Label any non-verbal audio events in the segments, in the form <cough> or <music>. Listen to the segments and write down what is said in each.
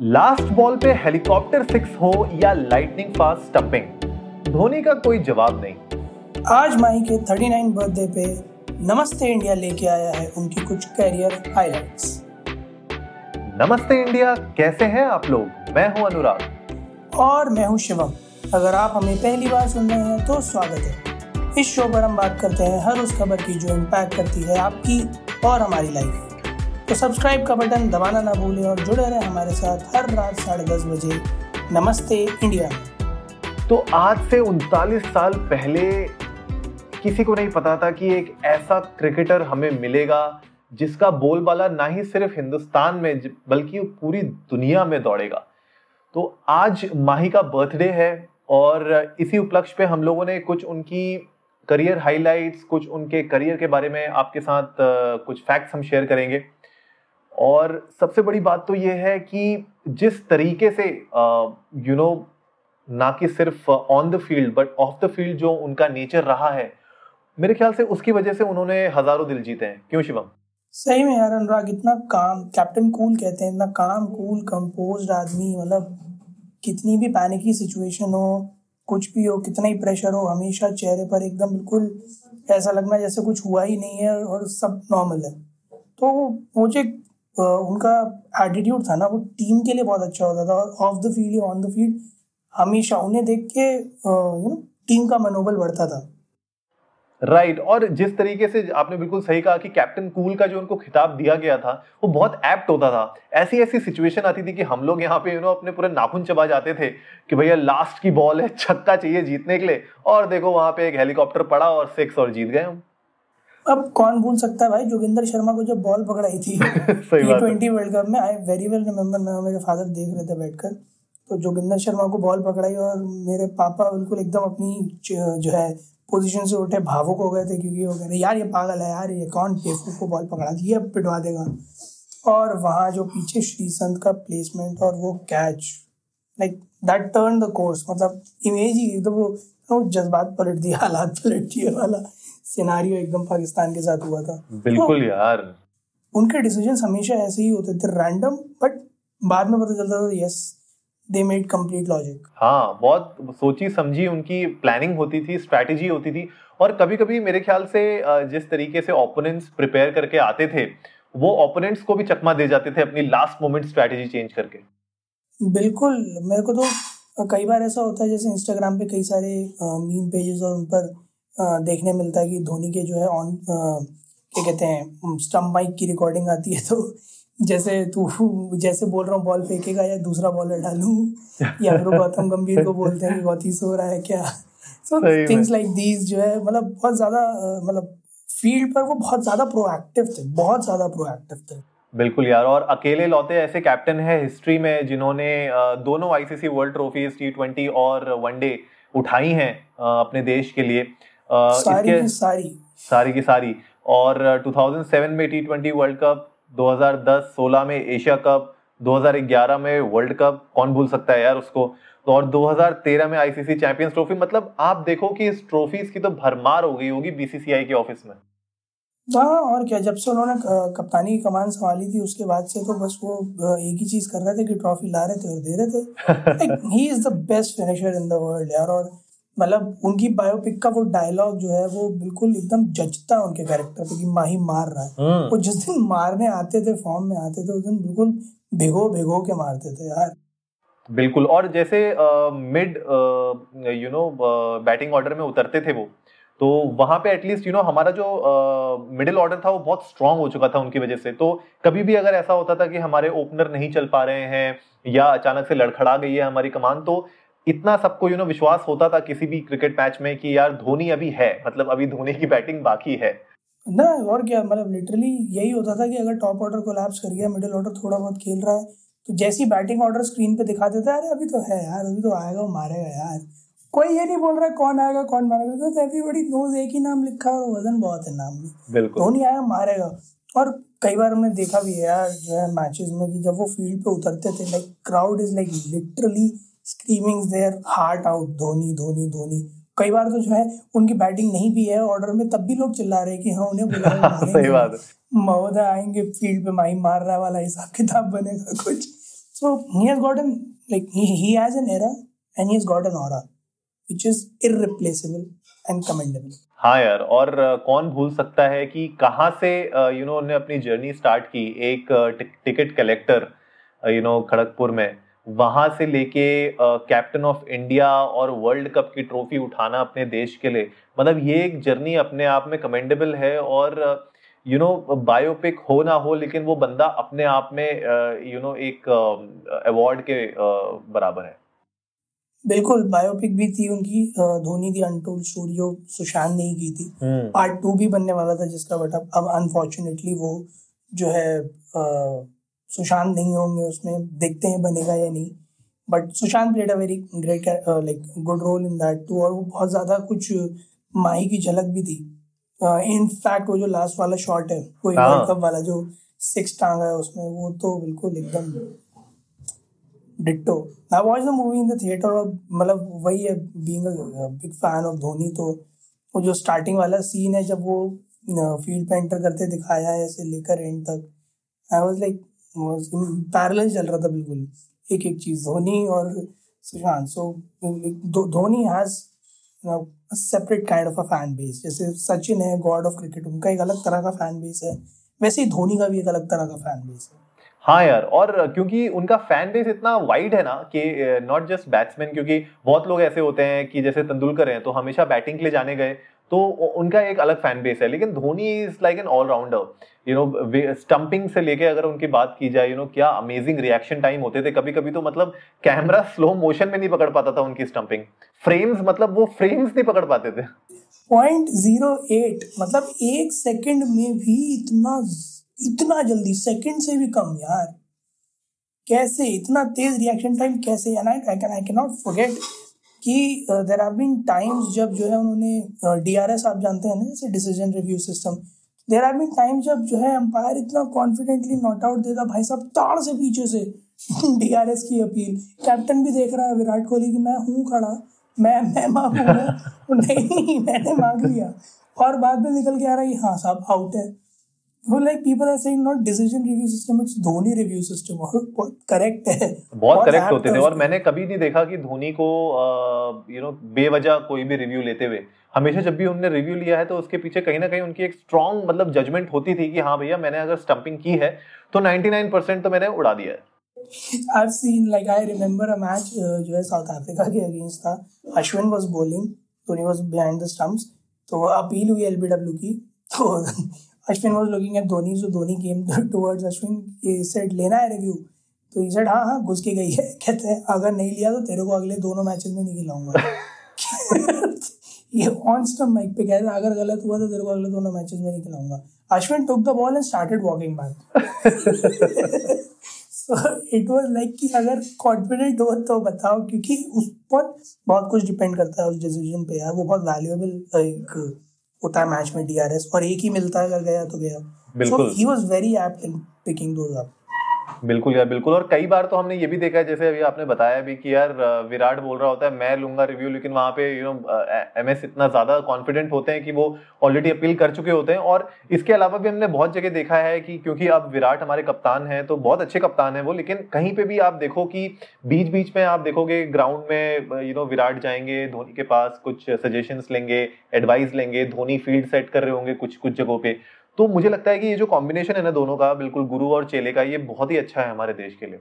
Last ball पे helicopter six हो या लाइटनिंग फास्ट स्टंपिंग धोनी का कोई जवाब नहीं। आज माही के 39 बर्थडे पे नमस्ते इंडिया लेके आया है उनकी कुछ कैरियर हाइलाइट्स नमस्ते इंडिया कैसे हैं आप लोग? मैं हूँ अनुराग। और मैं हूँ शिवम। अगर आप हमें पहली बार सुन रहे हैं तो स्वागत है। इस शो पर हम बात करते हैं हर उस खबर की जो इम्पैक्ट करती है आपकी और हमारी लाइफ तो सब्सक्राइब का बटन दबाना ना भूलें और जुड़े रहें हमारे साथ हर रात साढ़े दस बजे। नमस्ते, इंडिया तो आज से उनतालीस साल पहले किसी को नहीं पता था कि एक ऐसा क्रिकेटर हमें मिलेगा, जिसका बोलबाला ना ही सिर्फ़ हिंदुस्तान में बल्कि पूरी दुनिया में दौड़ेगा। तो आज माही का बर्थडे है और इसी उपलक्ष्य पे हम लोगों ने कुछ उनकी करियर हाइलाइट्स कुछ उनके करियर के बारे में आपके साथ कुछ फैक्ट्स हम शेयर करेंगे। और सबसे बड़ी बात तो ये है कि जिस तरीके से यू नो ना कि सिर्फ़ on the field but off the field जो उनका नेचर रहा है, मेरे ख्याल से उसकी वजह से उन्होंने हज़ारों दिल जीते हैं। क्यों शिवम? सही में यार, अनुराग, इतना काम कैप्टन कूल कहते हैं, इतना काम कूल कंपोज आदमी मतलब कितनी भी पैनिकी सिचुएशन हो, कुछ भी हो, कितना ही प्रेशर हो, हमेशा चेहरे पर एकदम बिल्कुल ऐसा लगना जैसे कुछ हुआ ही नहीं है और सब नॉर्मल है। तो मुझे उनका एटीट्यूड था ना, वो टीम के लिए बहुत अच्छा होता था। ऑफ़ द फ़ील्ड या ऑन द फ़ील्ड हमेशा उन्हें देख के यू नो टीम का मनोबल बढ़ता था। Right right. और जिस तरीके से आपने बिल्कुल सही कहा कि कैप्टन कूल का जो उनको खिताब दिया गया था, वो बहुत एप्ट होता था। ऐसी ऐसी सिचुएशन आती थी कि हम लोग यहाँ पे यू नो अपने पूरे नाखून चबा जाते थे कि भैया लास्ट की बॉल है, छक्का चाहिए जीतने के लिए। और देखो, वहाँ पे एक हेलीकॉप्टर पड़ा और सिक्स और जीत गए हम। अब कौन भूल सकता है भाई? जोगिंदर शर्मा को जब बॉल पकड़ाई थी टी ट्वेंटी वर्ल्ड कप में आई वेरी वेल रिमेम्बर मैं मेरे फादर देख रहे थे बैठकर। तो जोगिंदर शर्मा को बॉल पकड़ाई और मेरे पापा बिल्कुल एकदम अपनी जो है पोजीशन से उठे भावुक हो गए थे क्योंकि वो कह रहे यार ये पागल है यार ये कौन बेवकूफ़ को बॉल पकड़ा दी? अब पिटवा देगा। और वहाँ जो पीछे श्री संत का प्लेसमेंट और वो catch like that turn the course मतलब इमेज ही एकदम वो जज्बात पलट दिया हालात पलट दिए वाला। सिनारियो एकदम पाकिस्तान के साथ हुआ था। बिल्कुल तो, यार। उनके डिसीज़न हमेशा ऐसे ही होते थे रैंडम बट बाद में पता चलता था yes they made complete logic हाँ बहुत सोची समझी उनकी प्लानिंग होती थी स्ट्रैटेजी होती थी। और कभी कभी मेरे ख्याल से जिस तरीके से ओपोनेंट्स प्रिपेयर करके आते थे वो ओपोनेंट्स को भी चकमा दे जाते थे अपनी लास्ट मोमेंट स्ट्रैटेजी चेंज करके। बिल्कुल। मेरे को तो कई बार ऐसा होता है जैसे इंस्टाग्राम पे कई सारे मीम पेजेस और उन पर देखने मिलता है कि धोनी के जो है ऑन क्या कहते हैं स्टम्प माइक की रिकॉर्डिंग आती है <laughs> तो जैसे तू जैसे बोल रहा हूँ बॉल फेंकेगा या दूसरा बॉलर डालू या फिर गौतम गंभीर को बोलते हैं कि गौती सो रहा है क्या? सो थिंग्स लाइक दीज जो है मतलब बहुत ज़्यादा मतलब फ़ील्ड पर वो बहुत ज़्यादा प्रोएक्टिव थे बहुत ज़्यादा प्रोएक्टिव थे। बिल्कुल यार और अकेले लौते ऐसे कैप्टन है हिस्ट्री में जिन्होंने दोनों ICC world trophies T twenty और वनडे उठाई हैं अपने देश के लिए। सारी की सारी। सारी की सारी। और 2007 में टी ट्वेंटी वर्ल्ड कप 2010-16 में एशिया कप 2011 में वर्ल्ड कप कौन भूल सकता है यार उसको? तो और 2013 में आईसीसी चैंपियंस ट्रॉफी मतलब आप देखो कि इस ट्रॉफीज की तो भरमार हो गई होगी बीसीसीआई के ऑफ़िस में। हाँ और क्या जब से उन्होंने कप्तानी की कमान संभाली थी उसके बाद से तो बस वो एक ही चीज़ कर रहे थे कि ट्रॉफी ला रहे थे और दे रहे थे। He is the best finisher in the world यार और मतलब उनकी बायोपिक का वो डायलॉग जो है वो बिल्कुल एकदम जचता है उनके कैरेक्टर पे कि माही मार रहा है। हम्म। वो जिस दिन मारने आते थे फॉर्म में आते थे उस दिन बिल्कुल भिगो भिगो के मारते थे यार। बिल्कुल और जैसे mid you know batting order में उतरते थे वो तो वहाँ पे एटलीस्ट यू नो हमारा जो मिडिल uh, ऑर्डर था वो बहुत स्ट्रांग हो चुका था उनकी वजह से। तो कभी भी अगर ऐसा होता था कि हमारे ओपनर नहीं चल पा रहे हैं या अचानक से लड़खड़ा गई है हमारी कमान तो इतना सबको यू नो विश्वास होता था किसी भी क्रिकेट मैच में कि यार धोनी अभी है मतलब अभी धोनी की बैटिंग बाकी है। ना और क्या मतलब लिटरली यही होता था कि अगर टॉप ऑर्डर कोलैप्स कर गया मिडिल ऑर्डर थोड़ा बहुत खेल रहा है तो जैसी बैटिंग ऑर्डर स्क्रीन पे दिखा देता है अरे अभी तो है यार अभी तो आएगा वो मारेगा यार। कोई ये नहीं बोल रहा कौन आएगा कौन मारेगा? तो एवरीबॉडी नोज़ एक ही नाम लिखा और वज़न बहुत है नाम में। धोनी आएगा मारेगा। और कई बार हमने देखा भी है यार जो है मैचेस में कि जब वो फ़ील्ड पे उतरते थे like crowd is like literally screaming their heart out Dhoni Dhoni Dhoni. कई बार तो जो है उनकी बैटिंग नहीं भी है ऑर्डर में तब भी लोग चिल्ला रहे हैं कि हाँ उन्हें बुला <laughs> सही बात महोदय आएँगे फ़ील्ड पे माही मार रहा वाला हिसाब किताब बनेगा कुछ। So he has got an like he, he has an era and he has got an aura which is irreplaceable and हाँ यार और कौन भूल सकता है कि कहाँ से यू नो उन्होंने अपनी जर्नी स्टार्ट की एक ticket collector you know Kharagpur में। वहाँ से लेके कैप्टन ऑफ़ इंडिया और वर्ल्ड कप की ट्रॉफी उठाना अपने देश के लिए मतलब ये एक जर्नी अपने आप में कमेंडेबल है और यू नो बायोपिक हो ना हो लेकिन वो बंदा अपने आप में यू नो एक अवार्ड के बराबर है बिल्कुल बायोपिक भी थी उनकी धोनी की अनटोल्ड स्टोरी जो सुशांत ने ही की थी पार्ट हम्म। टू भी बनने वाला था जिसका बट अब अनफॉर्चुनेटली वो जो है सुशांत नहीं होंगे उसमें देखते हैं बनेगा या नहीं। But Sushant played a very great like good role in that too और वो बहुत ज़्यादा कुछ माही की झलक भी थी। इन uh, फैक्ट वो जो लास्ट वाला शॉट है वो वर्ल्ड कप वाला जो सिक्स टांगा है उसमें वो तो बिल्कुल एकदम ditto I watch the movie in the theatre और मतलब वही है being a big fan of Dhoni तो वो जो स्टार्टिंग वाला सीन है जब वो फ़ील्ड पे एंटर करते दिखाया है ऐसे लेकर एंड तक। आई वाज लाइक पैरेलल चल रहा था बिल्कुल। एक एक चीज़, धोनी और Sushant. So Dhoni has separate kind of a fan base जैसे सचिन है गॉड ऑफ़ क्रिकेट उनका एक अलग तरह का फ़ैन बेस है। वैसे ही धोनी का भी एक अलग तरह का फ़ैन बेस है। हाँ यार, और क्योंकि उनका फ़ैन बेस इतना वाइड है ना कि नॉट जस्ट बैट्समैन क्योंकि बहुत लोग ऐसे होते हैं कि जैसे तेंदुलकर हैं तो हमेशा बैटिंग के लिए जाने गए। तो उनका एक अलग फ़ैन बेस है। लेकिन Dhoni is like an allrounder you know stumping से लेके अगर उनकी बात की जाए यू you नो know, क्या अमेजिंग रिएक्शन टाइम होते थे। कभी कभी तो मतलब कैमरा स्लो मोशन में नहीं पकड़ पाता था उनकी स्टंपिंग फ्रेम्स मतलब वो फ्रेम्स नहीं पकड़ पाते थे। पॉइंट ज़ीरो एट मतलब एक सेकंड में भी इतना इतना जल्दी सेकंड से भी कम यार। कैसे इतना तेज रिएक्शन टाइम कैसे? And I can I can not forget कि देर आर बीन टाइम्स जब जो है उन्होंने डी आर एस आप जानते हैं ना, जैसे decision review system there are been times जब जो है अंपायर इतना कॉन्फिडेंटली नॉट आउट देता, भाई साहब ताड़ से पीछे से डी आर एस की अपील कैप्टन भी देख रहा है विराट कोहली की, मैं हूँ खड़ा, मैं मैं मांगूँगा। <laughs> नहीं, मैंने मांग लिया। और बाद में निकल के आ रहा है हाँ साहब आउट है। वो like people are saying not decision review system it's Dhoni review system और बहुत करेक्ट है? बहुत करेक्ट होते थे और मैंने कभी नहीं देखा कि धोनी को यू नो बेवजह कोई भी रिव्यू लेते हुए। हमेशा जब भी उन्होंने रिव्यू लिया है तो उसके पीछे कहीं ना कहीं उनकी एक स्ट्रॉन्ग मतलब जजमेंट होती थी कि हाँ भैया मैंने अगर स्टंपिंग की है तो 99% तो मैंने उड़ा दिया है। I've seen like I remember a match uh, जो है साउथ अफ्रीका के अगेंस्ट था। Ashwin was bowling Dhoni was behind the stumps तो अपील हुई एलबीडब्ल्यू की। तो Ashwin was looking at Dhoni so Dhoni came towards Ashwin he said लेना है रिव्यू तो ही सेड हाँ हाँ घुस के गई है। <laughs> कहते हैं, अगर नहीं लिया तो तेरे को अगले दोनों मैचेस में नहीं खिलाऊँगा। <laughs> ये ऑन स्टम माइक पे कहते अगर गलत हुआ तो तेरे को अगले दोनों मैचेस में नहीं खिलाऊँगा। Ashwin took the ball and started walking back so it was like कि अगर कॉन्फिडेंट हो तो बताओ, क्योंकि उस पर बहुत कुछ डिपेंड करता है उस डिसीज़न पे यार, वो बहुत वैल्यूएबल एक होता है मैच में डीआरएस और एक ही मिलता है अगर गया तो गया। बिल्कुल। He was very apt in picking those up बिल्कुल यार, बिल्कुल। और कई बार तो हमने ये भी देखा है, जैसे अभी आपने बताया भी कि यार विराट बोल रहा होता है, मैं लूँगा रिव्यू लेकिन वहाँ पे यू नो एमएस इतना ज़्यादा कॉन्फिडेंट होते हैं कि वो ऑलरेडी अपील कर चुके होते हैं। और इसके अलावा भी हमने बहुत जगह देखा है कि क्योंकि अब विराट हमारे कप्तान हैं तो बहुत अच्छे कप्तान हैं वो, लेकिन कहीं पे भी आप देखो कि बीच बीच में आप देखोगे ग्राउंड में यू नो विराट जाएँगे, धोनी के पास कुछ सजेशन लेंगे एडवाइस लेंगे, धोनी फ़ील्ड सेट कर रहे होंगे कुछ कुछ जगहों पे। तो मुझे लगता है कि ये जो कॉम्बिनेशन है ना दोनों का बिल्कुल गुरु और चेले का ये बहुत ही अच्छा है हमारे देश के लिए।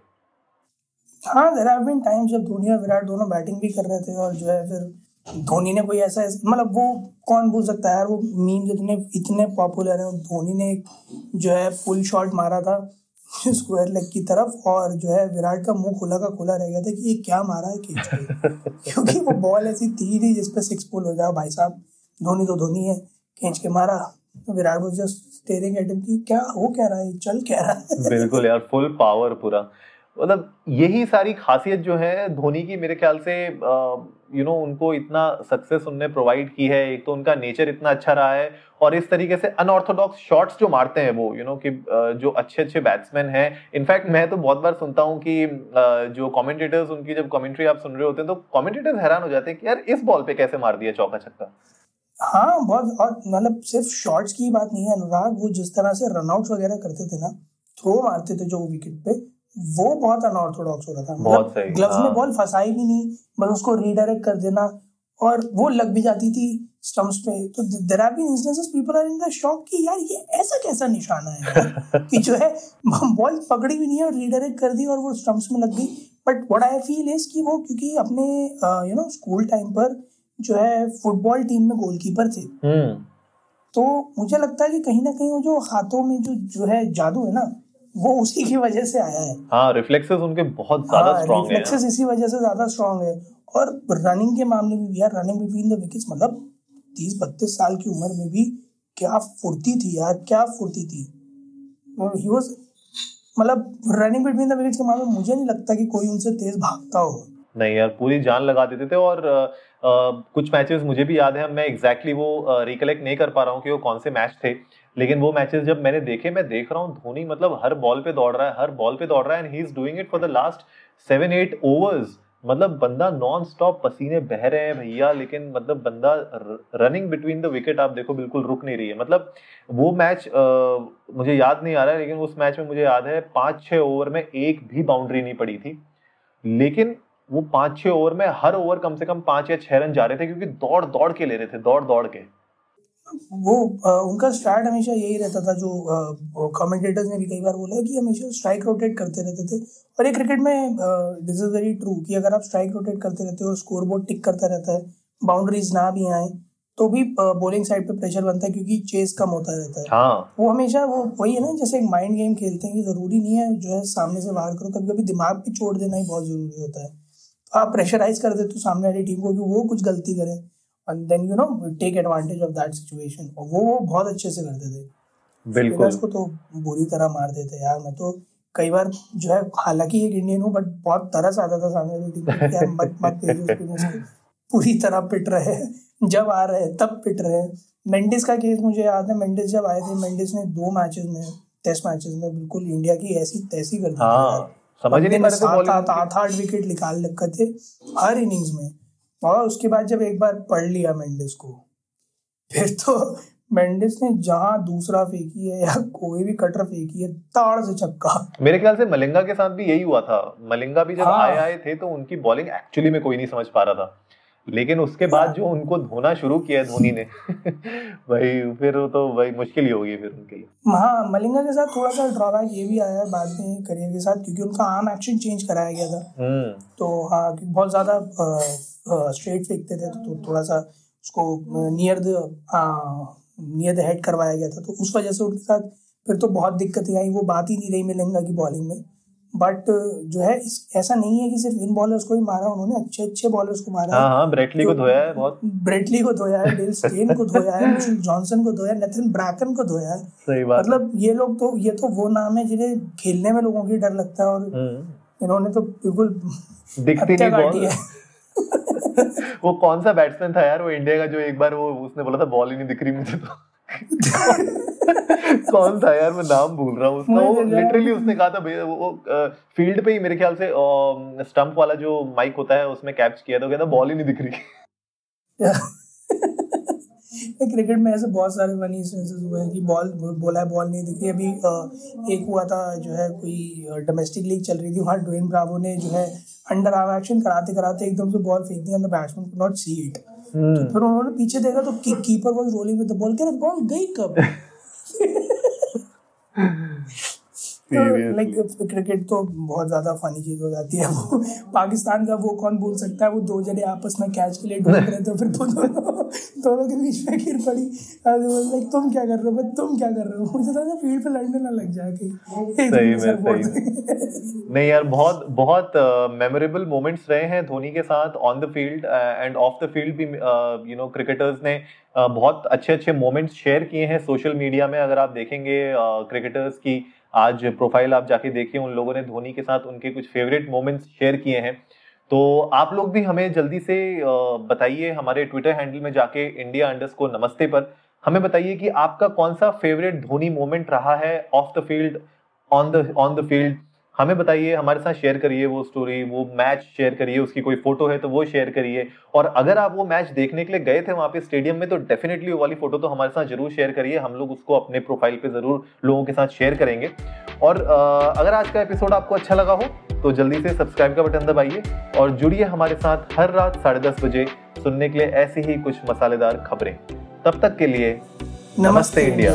हाँ देर हैव बीन टाइम्स जब धोनी और विराट दोनों बैटिंग भी कर रहे थे और जो है फिर धोनी ने कोई ऐसा मतलब वो कौन भूल सकता है यार वो मीम जितने इतने पॉपुलर है धोनी ने जो है फुल शॉट मारा था <laughs> स्क्वायर लेग की तरफ़ और जो है विराट का मुँह खुला का खुला रह गया था कि ये क्या मारा है खींच <laughs> क्योंकि वो बॉल ऐसी थी नहीं जिसपे सिक्स पुल हो जाओ भाई साहब धोनी तो धोनी है खींच के मारा। Virat was just staring at him कि क्या हो क्या रहा है? चल क्या रहा है? बिल्कुल यार फुल पावर पूरा। मतलब यही सारी खासियत जो है धोनी की मेरे ख्याल से यू नो you know, उनको इतना सक्सेस उनने प्रोवाइड की है। एक तो उनका नेचर इतना अच्छा रहा है और इस तरीके से अनऑर्थोडॉक्स शॉट्स जो मारते हैं वो यू you नो know, कि जो अच्छे अच्छे बैट्समैन हैं। इनफैक्ट मैं तो बहुत बार सुनता हूँ कि जो कमेंटेटर्स उनकी जब कमेंट्री आप सुन रहे होते हैं तो कमेंटेटर्स हैरान हो जाते हैं कि यार इस बॉल पे कैसे मार दिया चौका छक्का? हाँ बहुत और मतलब सिर्फ़ शॉट्स की बात नहीं है अनुराग वो जिस तरह से रनआउट वगैरह करते थे ना थ्रो मारते थे जो विकेट पे वो बहुत अनऑर्थोडॉक्स हो रहा था। बहुत सही ग्लव्स में बॉल हाँ। फंसाई भी नहीं बस उसको रीडायरेक्ट कर देना और वो लग भी जाती थी स्टम्प्स पे। तो there have been instances people are in the shock कि यार ये ऐसा कैसा निशाना है? <laughs> कि जो है बॉल पकड़ी भी नहीं है और रीडायरेक्ट कर दी और वो स्टम्प्स में लग गई। But what I feel is कि वो क्योंकि अपने यू नो स्कूल टाइम पर जो है फुटबॉल टीम में गोलकीपर थे। हम्म। तो मुझे लगता है कि कहीं ना कहीं वो जो हाथों में जो जो है जादू है ना वो उसी की वजह से आया है। हाँ रिफ्लेक्सेस उनके बहुत ज़्यादा हाँ, स्ट्रांग है। रिफ्लेक्सेस इसी वजह से ज़्यादा स्ट्रांग है। और रनिंग के मामले में भी यार रनिंग बिटवीन द विकेट्स मतलब तीस बत्तीस साल की उम्र में भी क्या फुर्ती थी यार क्या फुर्ती थी। ही वाज मतलब रनिंग बिटवीन द विकेट्स के मामले में मुझे नहीं लगता कि कोई उनसे तेज भागता हो। नहीं यार पूरी जान लगा देते थे और कुछ मैचेस मुझे भी याद है मैं एग्जैक्टली exactly वो रिकलेक्ट नहीं कर पा रहा हूँ कि वो कौन से मैच थे लेकिन वो मैचेस जब मैंने देखे मैं देख रहा हूँ धोनी मतलब हर बॉल पे दौड़ रहा है हर बॉल पे दौड़ रहा है and he is doing it for the last seven eight overs मतलब बंदा नॉन स्टॉप पसीने बह रहे हैं भैया लेकिन मतलब बंदा रनिंग बिटवीन द विकेट आप देखो बिल्कुल रुक नहीं रही है। मतलब वो मैच आ, मुझे याद नहीं आ रहा है लेकिन उस मैच में मुझे याद है पाँच छह ओवर में एक भी बाउंड्री नहीं पड़ी थी। लेकिन वो पाँच छह ओवर में हर ओवर कम से कम पाँच या छह रन जा रहे थे क्योंकि दौड़ दौड़ के ले रहे थे दौड़ दौड़ के। वो आ, उनका स्टार्ट हमेशा यही रहता था जो कमेंटेटर्स ने भी कई बार बोला है कि हमेशा स्ट्राइक रोटेट करते रहते थे। और ये क्रिकेट में दिस इज़ वेरी ट्रू कि अगर आप स्ट्राइक रोटेट करते रहते हो और स्कोर बोर्ड टिक करता रहता है बाउंड्रीज ना भी आए तो भी बॉलिंग साइड पे प्रेशर बनता है क्योंकि चेस कम होता रहता है। हाँ. वो हमेशा वो वही है ना जैसे एक माइंड गेम खेलते हैं कि ज़रूरी नहीं है जो है सामने से बाहर करो कभी कभी दिमाग भी छोड़ देना ही बहुत ज़रूरी होता है। आप प्रेशराइज कर देते हो सामने वाली टीम को कि वो कुछ गलती करे। And then you know take advantage of that situation और वो वो बहुत अच्छे से करते थे। बिल्कुल। उसको तो बुरी तरह मार देते यार। मैं तो कई बार जो है हालाँकि एक इंडियन हूँ बट बहुत तरस आता था सामने वाली टीम यार मत मत भेजो पूरी तरह पिट रहे जब आ रहे तब पिट रहे मेंडिस का केस मुझे याद है। मेंडिस जब आए थे मेंडिस ने दो मैचेस में टेस्ट मैचेस में बिल्कुल इंडिया की ऐसी तैसी कर दी हाँ, समझ नहीं पा रहे आठ आठ विकेट निकाल रखे थे हर इनिंग्स में। और उसके बाद जब एक बार पढ़ लिया मेंडिस को फिर तो मेंडिस ने जहाँ दूसरा फेंकी है या कोई भी कटर फेंकी है ताड़ से छक्का। मेरे ख्याल से मलिंगा के साथ भी यही हुआ था। मलिंगा भी जब हाँ। आए आए थे तो उनकी बॉलिंग एक्चुअली में कोई नहीं समझ पा रहा था। लेकिन उसके बाद जो उनको धोना शुरू किया है धोनी ने <laughs> भाई फिर तो भाई मुश्किल ही होगी फिर उनके लिए। हाँ मलिंगा के साथ थोड़ा सा ड्रॉबैक ये भी आया है बाद में करियर के साथ क्योंकि उनका आर्म एक्शन चेंज कराया गया था। हम्म। तो हाँ बहुत ज़्यादा स्ट्रेट फेंकते थे तो थोड़ा सा उसको near the near the head करवाया गया था। तो उस वजह से उनके साथ फिर तो बहुत दिक्कतें आई वो बात ही नहीं रही मिलेंगा की बॉलिंग में। बट जो है इस ऐसा नहीं है कि सिर्फ़ इन बॉलर्स को ही मारा उन्होंने अच्छे अच्छे बॉलर्स को मारा। हाँ हाँ ब्रेटली को धोया है बहुत। ब्रेटली को धोया है <laughs> डिल स्टेन को धोया है मिशेल जॉनसन को धोया है नेथन ब्रैकन को धोया है। सही बात मतलब ये लोग तो ये तो वो नाम है जिन्हें खेलने में लोगों की डर लगता है और हम्म। इन्होंने तो बिल्कुल दिखती नहीं बॉल <laughs> वो कौन सा बैट्समैन था यार वो इंडिया का जो एक बार वो उसने बोला था बॉल ही नहीं दिख रही मुझे तो। <laughs> कौन था यार? मैं नाम भूल रहा हूँ उसका। वो लिटरली उसने कहा था वो, वो फ़ील्ड पे ही मेरे ख्याल से स्टंप वाला जो माइक होता है उसमें कैप्च किया था। कहता बॉल ही नहीं दिख रही। <laughs> क्रिकेट में ऐसे बहुत सारे फनी इंस्टेंसेस हुए हैं कि बॉल बोला है बॉल नहीं दिखी अभी एक हुआ था जो है कोई डोमेस्टिक लीग चल रही थी वहाँ ड्वेन ब्रावो ने जो है अंडर आर्म एक्शन कराते कराते एकदम से बॉल फेंक दी बैट्समैन नॉट सी इट तो फिर उन्होंने पीछे देखा तो keeper was rolling with the ball कह रहे बॉल गई कब? <laughs> लाइक क्रिकेट तो बहुत ज़्यादा फनी चीज़ हो जाती है वो। पाकिस्तान का वो कौन भूल सकता है वो दो जने आपस में कैच के लिए ढूंढ रहे थे फिर दोनों के बीच में गिर पड़ी। लाइक तुम क्या कर रहे हो तुम क्या कर रहे हो? मुझे लगा फ़ील्ड पे लड़ने ना लग जाए सही में सही <laughs> नहीं यार बहुत बहुत मेमोरेबल मोमेंट्स रहे हैं धोनी के साथ on the field and off the field भी यू नो क्रिकेटर्स ने बहुत अच्छे अच्छे मोमेंट्स शेयर किए हैं सोशल मीडिया में अगर आप देखेंगे क्रिकेटर्स की। आज प्रोफ़ाइल आप जाके देखिए, उन लोगों ने धोनी के साथ उनके कुछ फेवरेट मोमेंट्स शेयर किए हैं। तो आप लोग भी हमें जल्दी से बताइए हमारे ट्विटर हैंडल में जाके इंडिया अंडर्स को नमस्ते पर हमें बताइए कि आपका कौन सा फेवरेट धोनी मोमेंट रहा है off the field on the on the field हमें बताइए हमारे साथ शेयर करिए वो स्टोरी वो मैच शेयर करिए उसकी कोई फ़ोटो है तो वो शेयर करिए। और अगर आप वो मैच देखने के लिए गए थे वहाँ पे स्टेडियम में तो डेफिनेटली वो वाली फ़ोटो तो हमारे साथ ज़रूर शेयर करिए। हम लोग उसको अपने प्रोफ़ाइल पे ज़रूर लोगों के साथ शेयर करेंगे। और अगर आज का एपिसोड आपको अच्छा लगा हो तो जल्दी से सब्सक्राइब का बटन दबाइए और जुड़िए हमारे साथ हर रात साढ़े बजे सुनने के लिए ऐसी ही कुछ मसालेदार खबरें। तब तक के लिए नमस्ते, इंडिया।